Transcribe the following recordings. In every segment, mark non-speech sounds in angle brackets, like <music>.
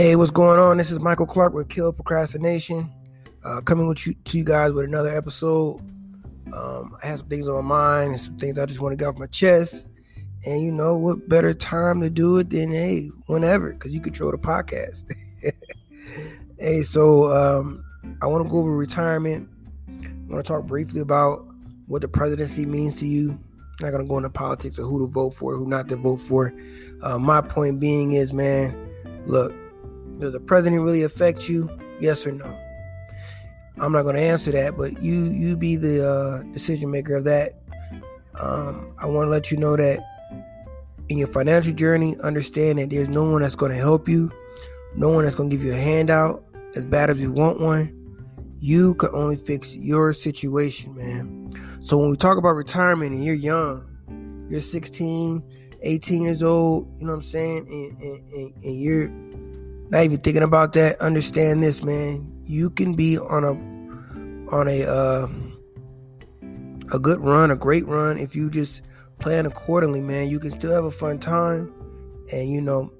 Hey, what's going on? This is Michael Clark with Kill Procrastination, uh, coming with you to you guys with another episode. Um, I have some things on my mind and some things I just want to get off my chest. And you know what better time to do it than hey, whenever, because you control the podcast. <laughs> hey, so um, I want to go over retirement. I want to talk briefly about what the presidency means to you. I'm not gonna go into politics of who to vote for, who not to vote for. Uh, my point being is, man, look, does the president really affect you? Yes or no? I'm not going to answer that, but you you be the uh, decision maker of that. Um, I want to let you know that in your financial journey, understand that there's no one that's going to help you, no one that's going to give you a handout as bad as you want one. You can only fix your situation, man. So when we talk about retirement and you're young, you're 16, 18 years old, you know what I'm saying, and, and, and, and you're not even thinking about that, understand this, man. You can be on a on a uh, a good run, a great run, if you just plan accordingly, man. You can still have a fun time. And you know,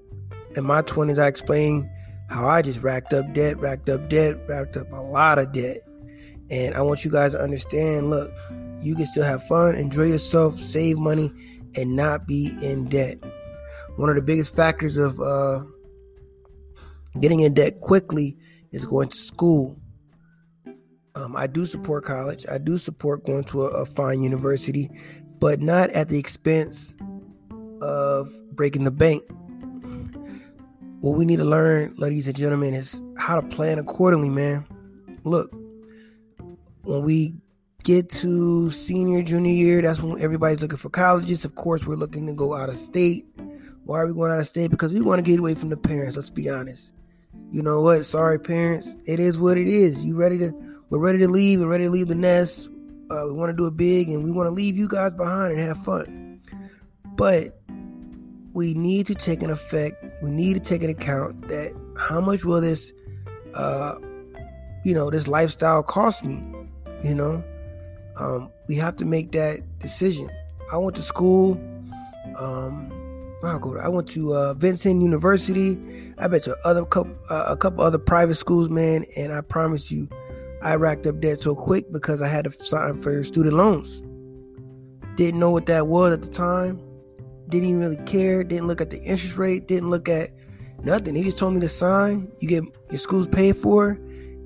in my twenties, I explained how I just racked up debt, racked up debt, racked up a lot of debt. And I want you guys to understand. Look, you can still have fun, enjoy yourself, save money, and not be in debt. One of the biggest factors of uh, Getting in debt quickly is going to school. Um, I do support college. I do support going to a, a fine university, but not at the expense of breaking the bank. What we need to learn, ladies and gentlemen, is how to plan accordingly, man. Look, when we get to senior, junior year, that's when everybody's looking for colleges. Of course, we're looking to go out of state. Why are we going out of state? Because we want to get away from the parents. Let's be honest you know what? Sorry, parents. It is what it is. You ready to? We're ready to leave. We're ready to leave the nest. Uh, we want to do it big, and we want to leave you guys behind and have fun. But we need to take an effect. We need to take an account that how much will this, uh, you know, this lifestyle cost me? You know, um, we have to make that decision. I went to school. Um, I go to, I went to uh, Vincennes University. I bet you other couple, uh, a couple other private schools, man. And I promise you, I racked up debt so quick because I had to sign for student loans. Didn't know what that was at the time. Didn't even really care. Didn't look at the interest rate. Didn't look at nothing. He just told me to sign. You get your school's paid for,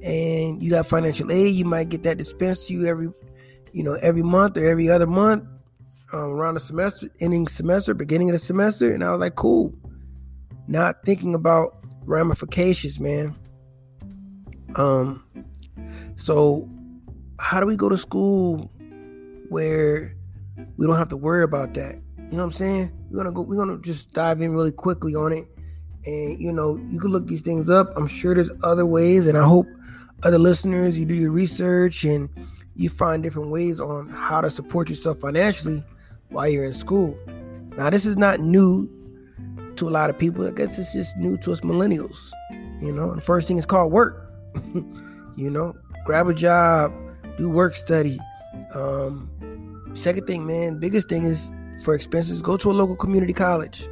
and you got financial aid. You might get that dispensed to you every, you know, every month or every other month um, around the semester, ending semester, beginning of the semester, and I was like, cool. Not thinking about ramifications, man. Um, so how do we go to school where we don't have to worry about that? You know what I'm saying? We're gonna go. We're gonna just dive in really quickly on it, and you know, you can look these things up. I'm sure there's other ways, and I hope other listeners, you do your research and you find different ways on how to support yourself financially while you're in school. Now, this is not new to a lot of people. I guess it's just new to us millennials. You know, the first thing is called work. <laughs> you know, grab a job, do work study. Um, second thing, man, biggest thing is for expenses, go to a local community college.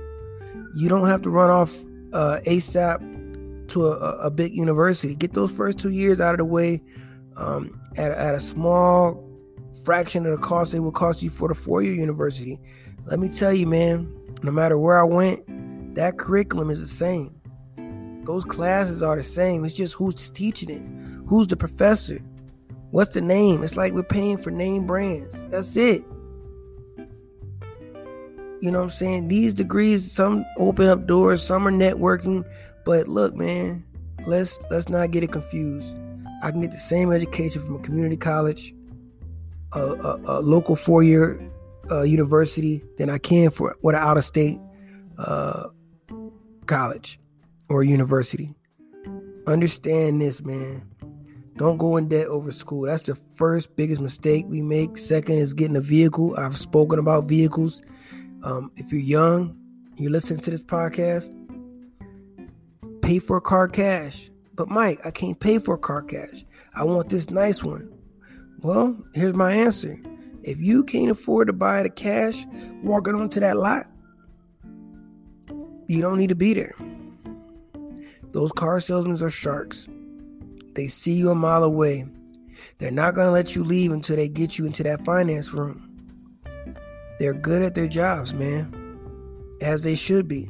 You don't have to run off uh, ASAP to a, a, big university. Get those first two years out of the way um, at, at a small fraction of the cost it would cost you for the four year university. Let me tell you, man, no matter where I went, that curriculum is the same. Those classes are the same. It's just who's teaching it, who's the professor, what's the name. It's like we're paying for name brands. That's it. You know what I'm saying? These degrees, some open up doors, some are networking. But look, man, let's let's not get it confused. I can get the same education from a community college a, a, a local four year uh, university than I can for what an out of state uh, college or university. Understand this, man. Don't go in debt over school. That's the first biggest mistake we make. Second is getting a vehicle. I've spoken about vehicles. Um, if you're young, you're listening to this podcast, pay for a car cash. But Mike, I can't pay for a car cash. I want this nice one. Well, here's my answer. If you can't afford to buy the cash walking onto that lot, you don't need to be there. Those car salesmen are sharks. They see you a mile away. They're not going to let you leave until they get you into that finance room. They're good at their jobs, man, as they should be.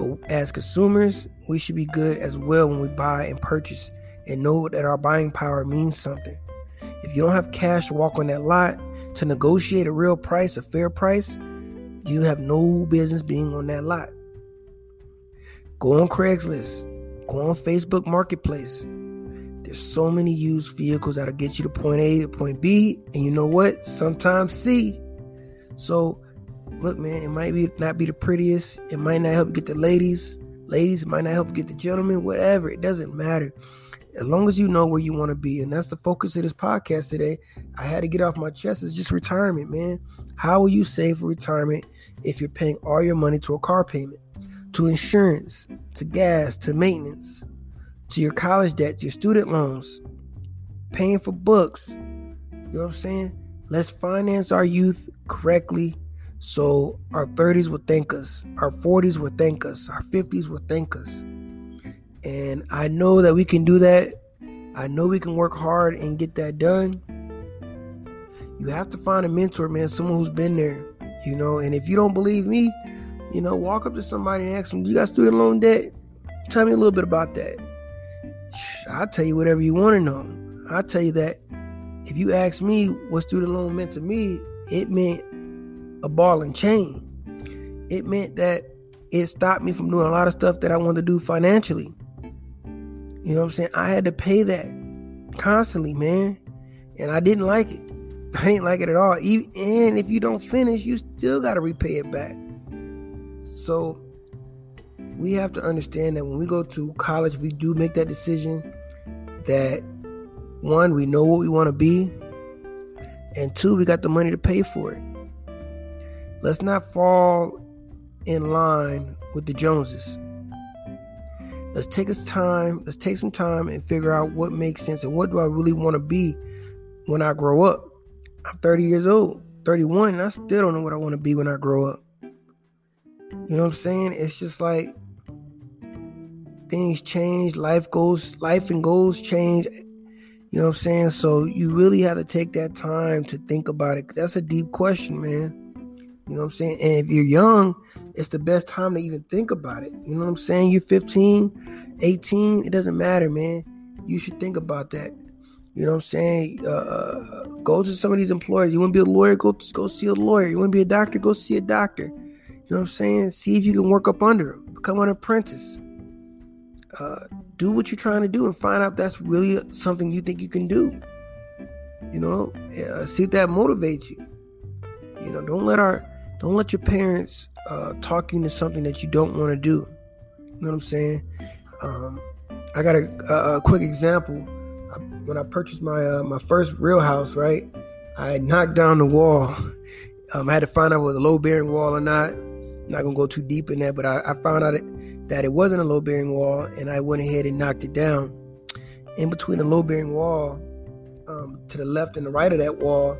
But as consumers, we should be good as well when we buy and purchase and know that our buying power means something. If you don't have cash to walk on that lot to negotiate a real price, a fair price, you have no business being on that lot. Go on Craigslist, go on Facebook Marketplace. There's so many used vehicles that'll get you to point A to point B, and you know what? Sometimes C. So, look, man, it might be not be the prettiest. It might not help you get the ladies. Ladies, it might not help get the gentlemen. Whatever, it doesn't matter as long as you know where you want to be and that's the focus of this podcast today i had to get off my chest is just retirement man how will you save for retirement if you're paying all your money to a car payment to insurance to gas to maintenance to your college debt to your student loans paying for books you know what i'm saying let's finance our youth correctly so our 30s will thank us our 40s will thank us our 50s will thank us and I know that we can do that. I know we can work hard and get that done. You have to find a mentor, man, someone who's been there, you know. And if you don't believe me, you know, walk up to somebody and ask them, Do you got student loan debt? Tell me a little bit about that. I'll tell you whatever you want to know. I'll tell you that if you ask me what student loan meant to me, it meant a ball and chain. It meant that it stopped me from doing a lot of stuff that I wanted to do financially. You know what I'm saying? I had to pay that constantly, man. And I didn't like it. <laughs> I didn't like it at all. Even, and if you don't finish, you still got to repay it back. So we have to understand that when we go to college, we do make that decision that one, we know what we want to be, and two, we got the money to pay for it. Let's not fall in line with the Joneses. Let's take us time. Let's take some time and figure out what makes sense and what do I really want to be when I grow up. I'm 30 years old, 31, and I still don't know what I want to be when I grow up. You know what I'm saying? It's just like things change, life goes, life and goals change. You know what I'm saying? So you really have to take that time to think about it. That's a deep question, man. You know what I'm saying? And if you're young, it's the best time to even think about it. You know what I'm saying? You're 15, 18, it doesn't matter, man. You should think about that. You know what I'm saying? Uh, uh go to some of these employers. You want to be a lawyer? Go go see a lawyer. You want to be a doctor? Go see a doctor. You know what I'm saying? See if you can work up under them. Become an apprentice. Uh, do what you're trying to do and find out if that's really something you think you can do. You know, uh, see if that motivates you. You know, don't let our don't let your parents uh, talk you into something that you don't want to do. You know what I'm saying? Um, I got a, a, quick example. When I purchased my uh, my first real house, right? I knocked down the wall. <laughs> Um, I had to find out was a low bearing wall or not. I'm not gonna go too deep in that, but I, I found out it, that it wasn't a low bearing wall, and I went ahead and knocked it down. In between the low bearing wall, um, to the left and the right of that wall,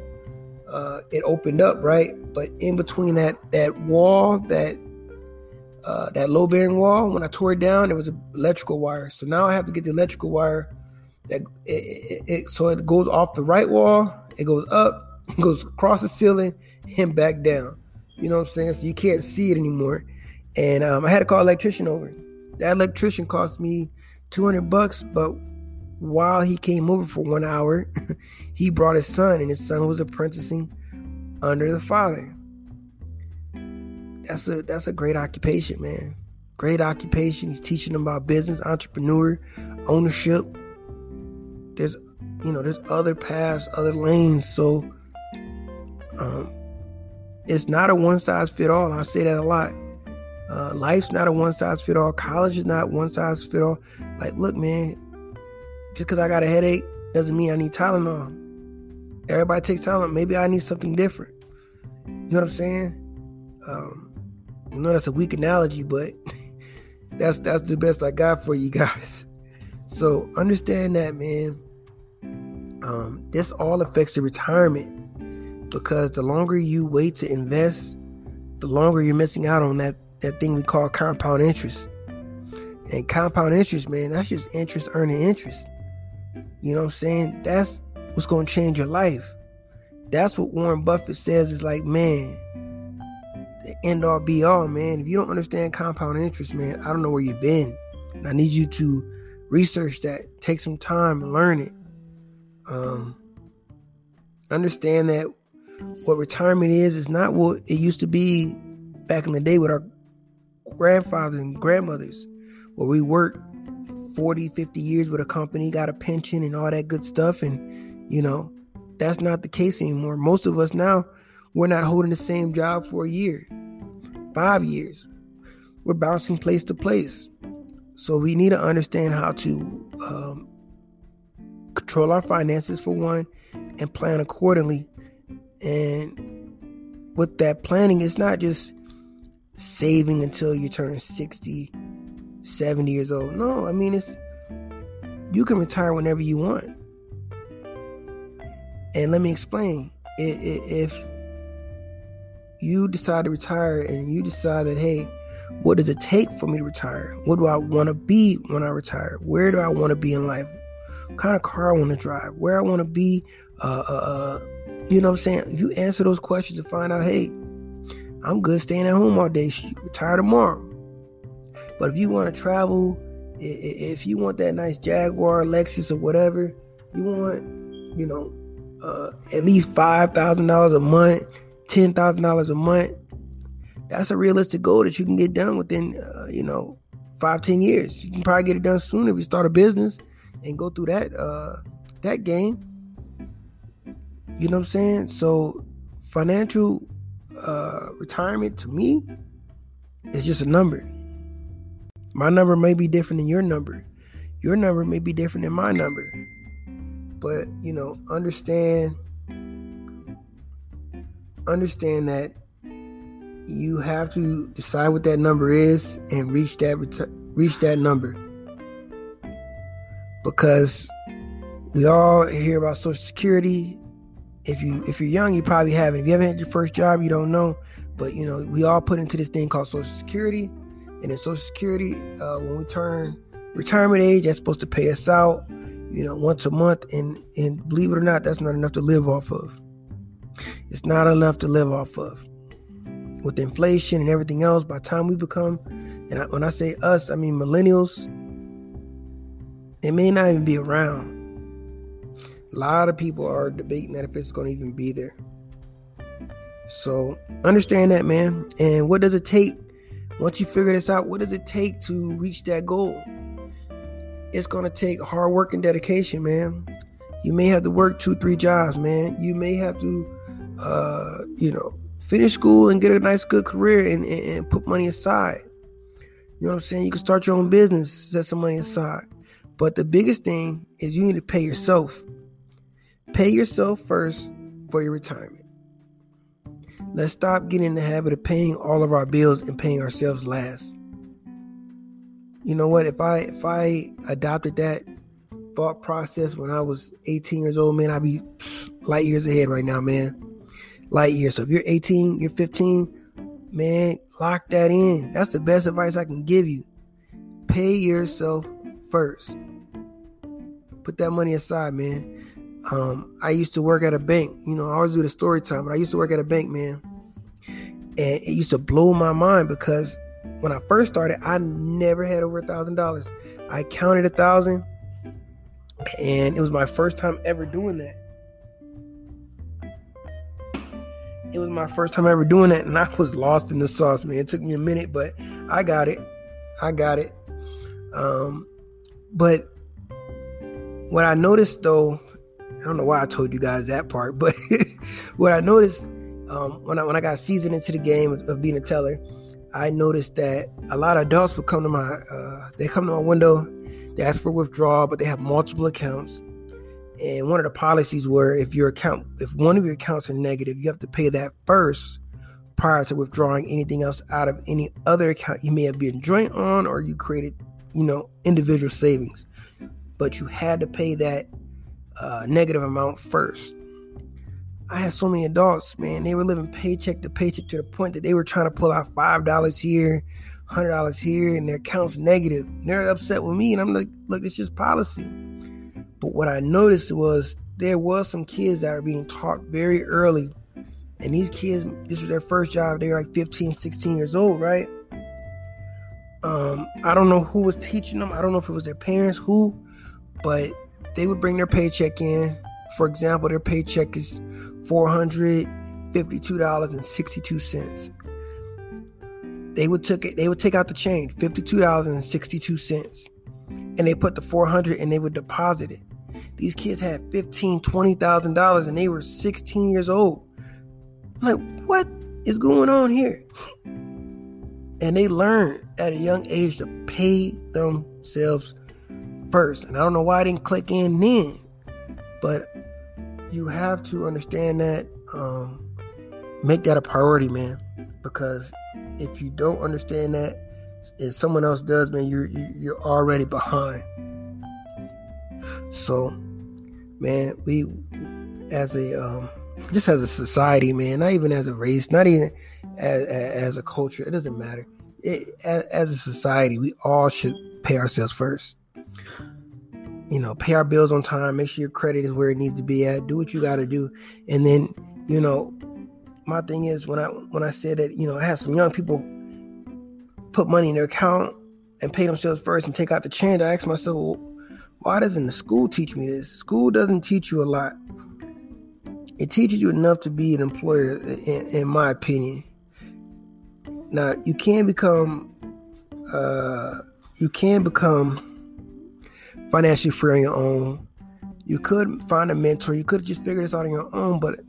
uh, it opened up, right? But in between that that wall, that uh, that low bearing wall, when I tore it down, there was an electrical wire. So now I have to get the electrical wire. That it, it, it, so it goes off the right wall, it goes up, <laughs> it goes across the ceiling, and back down. You know what I'm saying? So you can't see it anymore. And um, I had to call electrician over. That electrician cost me 200 bucks, but while he came over for one hour, <laughs> he brought his son, and his son was apprenticing under the father. That's a that's a great occupation, man. Great occupation. He's teaching them about business, entrepreneur, ownership. There's you know, there's other paths, other lanes. So um it's not a one size fit all. I say that a lot. Uh, life's not a one size fit all. College is not one size fit all. Like, look, man, just because I got a headache doesn't mean I need Tylenol. Everybody takes Tylenol. Maybe I need something different. You know what I'm saying? Um, I know that's a weak analogy, but <laughs> that's that's the best I got for you guys. <laughs> So understand that, man. Um, this all affects the retirement because the longer you wait to invest, the longer you're missing out on that that thing we call compound interest. And compound interest, man, that's just interest earning interest. You know what I'm saying? That's what's going to change your life. That's what Warren Buffett says is like, man, the end all be all, man. If you don't understand compound interest, man, I don't know where you've been. And I need you to research that, take some time learn it. Um, understand that what retirement is is not what it used to be back in the day with our grandfathers and grandmothers, where we worked 40, 50 years with a company, got a pension and all that good stuff. And, you know, that's not the case anymore. Most of us now, we're not holding the same job for a year, five years. We're bouncing place to place. So we need to understand how to um, control our finances for one and plan accordingly. And with that planning, it's not just saving until you turn 60, 70 years old. No, I mean, it's you can retire whenever you want. And let me explain. If you decide to retire and you decide that, hey, what does it take for me to retire? What do I want to be when I retire? Where do I want to be in life? What kind of car I want to drive? Where I want to be? Uh, uh, uh, you know what I'm saying? If you answer those questions and find out, hey, I'm good staying at home all day, retire tomorrow. But if you want to travel, if you want that nice Jaguar, Lexus, or whatever, you want, you know, uh, at least five thousand dollars a month, ten thousand dollars a month that's a realistic goal that you can get done within, uh, you know, five ten years. You can probably get it done sooner if you start a business and go through that uh, that game. You know what I'm saying? So financial uh, retirement to me is just a number. My number may be different than your number. Your number may be different than my number. But, you know, understand understand that you have to decide what that number is and reach that reach that number. Because we all hear about social security. If you if you're young you probably haven't. If you haven't had your first job you don't know. But you know we all put into this thing called social security and in social security uh, when we turn retirement age that's supposed to pay us out you know once a month and and believe it or not that's not enough to live off of it's not enough to live off of with inflation and everything else, by the time we become, and I, when I say us, I mean millennials, it may not even be around. A lot of people are debating that if it's going to even be there. So understand that, man. And what does it take once you figure this out? What does it take to reach that goal? It's going to take hard work and dedication, man. You may have to work two, three jobs, man. You may have to, uh, you know, finish school and get a nice good career and, and, and, put money aside you know what i'm saying you can start your own business set some money aside but the biggest thing is you need to pay yourself pay yourself first for your retirement let's stop getting in the habit of paying all of our bills and paying ourselves last you know what if i if i adopted that thought process when i was 18 years old man i'd be light years ahead right now man light years. So if you're 18, you're 15, man, lock that in. That's the best advice I can give you. Pay yourself first. Put that money aside, man. Um, I used to work at a bank. You know, I always do the story time, but I used to work at a bank, man. And it used to blow my mind because when I first started, I never had over a thousand dollars. I counted a thousand, and it was my first time ever doing that. It was my first time ever doing that, and I was lost in the sauce, man. It took me a minute, but I got it. I got it. Um, but what I noticed though, I don't know why I told you guys that part, but <laughs> what I noticed um, when I when I got seasoned into the game of, of, being a teller, I noticed that a lot of adults would come to my uh, they come to my window, they ask for withdrawal, but they have multiple accounts. And one of the policies were if your account, if one of your accounts are negative, you have to pay that first prior to withdrawing anything else out of any other account you may have been joint on or you created, you know, individual savings. But you had to pay that uh, negative amount first. I had so many adults, man, they were living paycheck to paycheck to the point that they were trying to pull out $5 here, hundred dollars here and their account's negative. And they're upset with me, and I'm like, look, it's just policy. But what I noticed was there was some kids that were being taught very early. And these kids, this was their first job. They were like 15, 16 years old, right? Um, I don't know who was teaching them. I don't know if it was their parents, who, but they would bring their paycheck in. For example, their paycheck is $452.62. They would took it, they would take out the change, $52.62. And they put the 400 and they would deposit it. These kids had fifteen, twenty thousand dollars, and they were sixteen years old. I'm like, what is going on here? And they learned at a young age to pay themselves first. And I don't know why I didn't click in then, but you have to understand that. Um, make that a priority, man. Because if you don't understand that, and someone else does, man, you're you're already behind. So man, we as a um, just as a society, man, not even as a race, not even as, as a culture, it doesn't matter. It, as, as a society, we all should pay ourselves first. You know, pay our bills on time. Make sure your credit is where it needs to be at. Do what you got to do, and then you know, my thing is when I when I said that you know I had some young people put money in their account and pay themselves first and take out the change. I asked myself, well, why doesn't the school teach me this? School doesn't teach you a lot. It teaches you enough to be an employer, in, in my opinion. Now you can become, uh, you can become financially free on your own. You could find a mentor. You could just figure this out on your own. But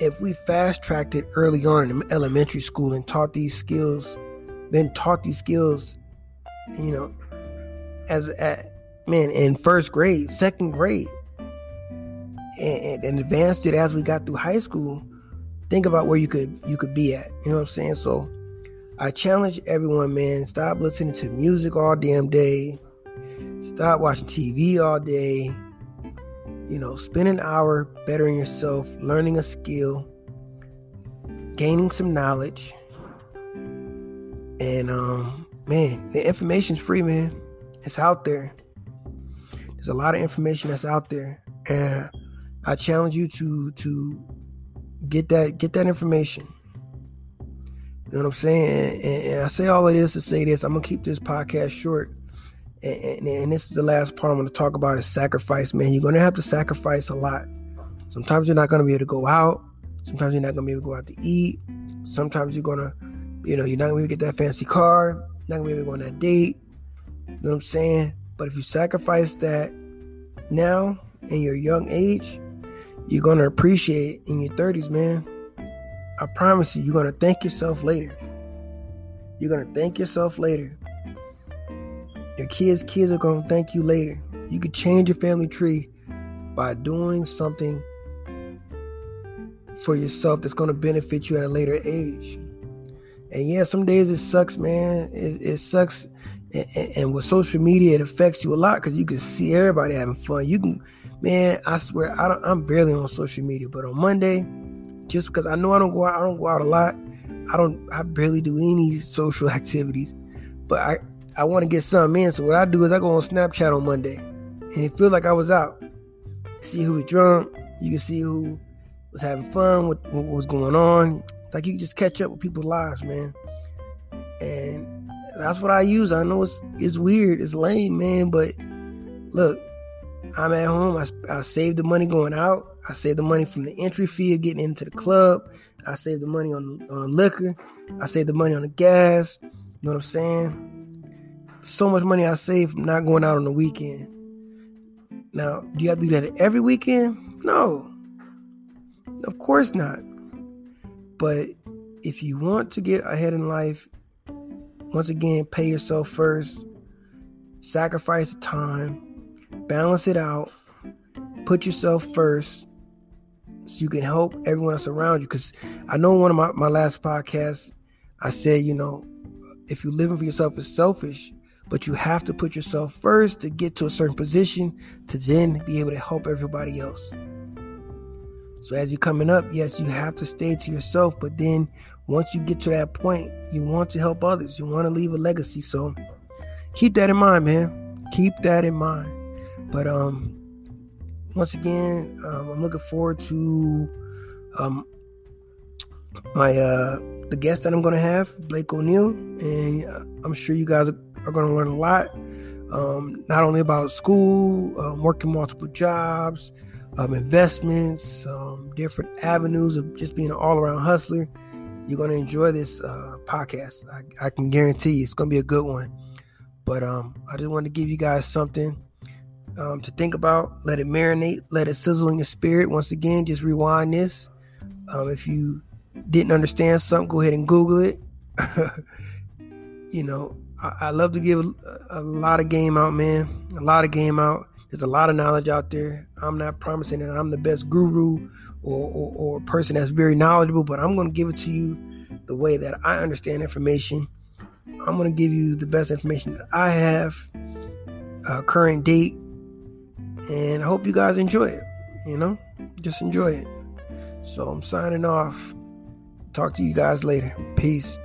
if we fast tracked it early on in elementary school and taught these skills, then taught these skills, you know, as at, man, in first grade, second grade, and, and advanced it as we got through high school, think about where you could you could be at. You know what I'm saying? So I challenge everyone, man, stop listening to music all damn day. Stop watching TV all day. You know, spend an hour bettering yourself, learning a skill, gaining some knowledge. And um, man, the information's free, man. It's out there. There's a lot of information that's out there, and I challenge you to to get that get that information. You know what I'm saying? And, and, I say all of this to say this. I'm gonna keep this podcast short, and, and, this is the last part I'm gonna talk about is sacrifice. Man, you're gonna have to sacrifice a lot. Sometimes you're not gonna be able to go out. Sometimes you're not gonna be able to go out to eat. Sometimes you're gonna, you know, you're not gonna to get that fancy car. You're not gonna be able to go on that date. You know what I'm saying? But if you sacrifice that now in your young age, you're gonna appreciate in your 30s, man. I promise you, you're gonna thank yourself later. You're gonna thank yourself later. Your kids' kids are gonna thank you later. You could change your family tree by doing something for yourself that's gonna benefit you at a later age. And yeah, some days it sucks, man. It, it sucks and, and, with social media, it affects you a lot because you can see everybody having fun. You can, man, I swear, I don't, I'm barely on social media, but on Monday, just because I know I don't go out, I don't go out a lot. I don't, I barely do any social <laughs> activities, but I, I want to get some in. So what I do is I go on Snapchat on Monday, and it feels like I was out. See who was drunk. You can see who was having fun. What, what was going on. Like you can just catch up with people's lives, man. And that's what I use. I know it's it's weird, it's lame, man, but look, I'm at home. I, I save the money going out. I save the money from the entry fee of getting into the club. I save the money on on the liquor. I save the money on the gas. You know what I'm saying? So much money I save from not going out on the weekend. Now, do you have to do that every weekend? No. Of course not. But if you want to get ahead in life, once again, pay yourself first, sacrifice time, balance it out, put yourself first so you can help everyone else around you. Because I know one of my, my last podcasts, I said, you know, if you're living for yourself, it's selfish, but you have to put yourself first to get to a certain position to then be able to help everybody else. So as you're coming up, yes, you have to stay to yourself, but then once you get to that point, you want to help others. You want to leave a legacy. So keep that in mind, man. Keep that in mind. But um, once again, um, I'm looking forward to um my uh the guest that I'm gonna have, Blake O'Neill, and uh, I'm sure you guys are, are gonna learn a lot. Um, not only about school, um, working multiple jobs, um, investments, um, different avenues of just being an all-around hustler. You're gonna enjoy this uh, podcast. I, I, can guarantee you, it's gonna be a good one. But um, I just wanted to give you guys something um, to think about. Let it marinate. Let it sizzle in your spirit. Once again, just rewind this. If you didn't understand something, go ahead and Google it. <laughs> you know, I, love to give a, a, lot of game out, man. A lot of game out. There's a lot of knowledge out there. I'm not promising that I'm the best guru or, or, or person that's very knowledgeable, but I'm going to give it to you the way that I understand information. I'm going to give you the best information that I have, uh, current date, and I hope you guys enjoy it. You know, just enjoy it. So I'm signing off. Talk to you guys later. Peace.